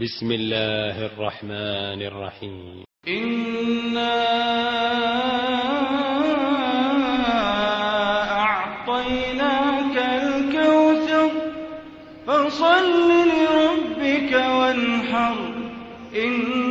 بسم الله الرحمن الرحيم. إنا أعطيناك الكوثر فصل لربك وانحر. إن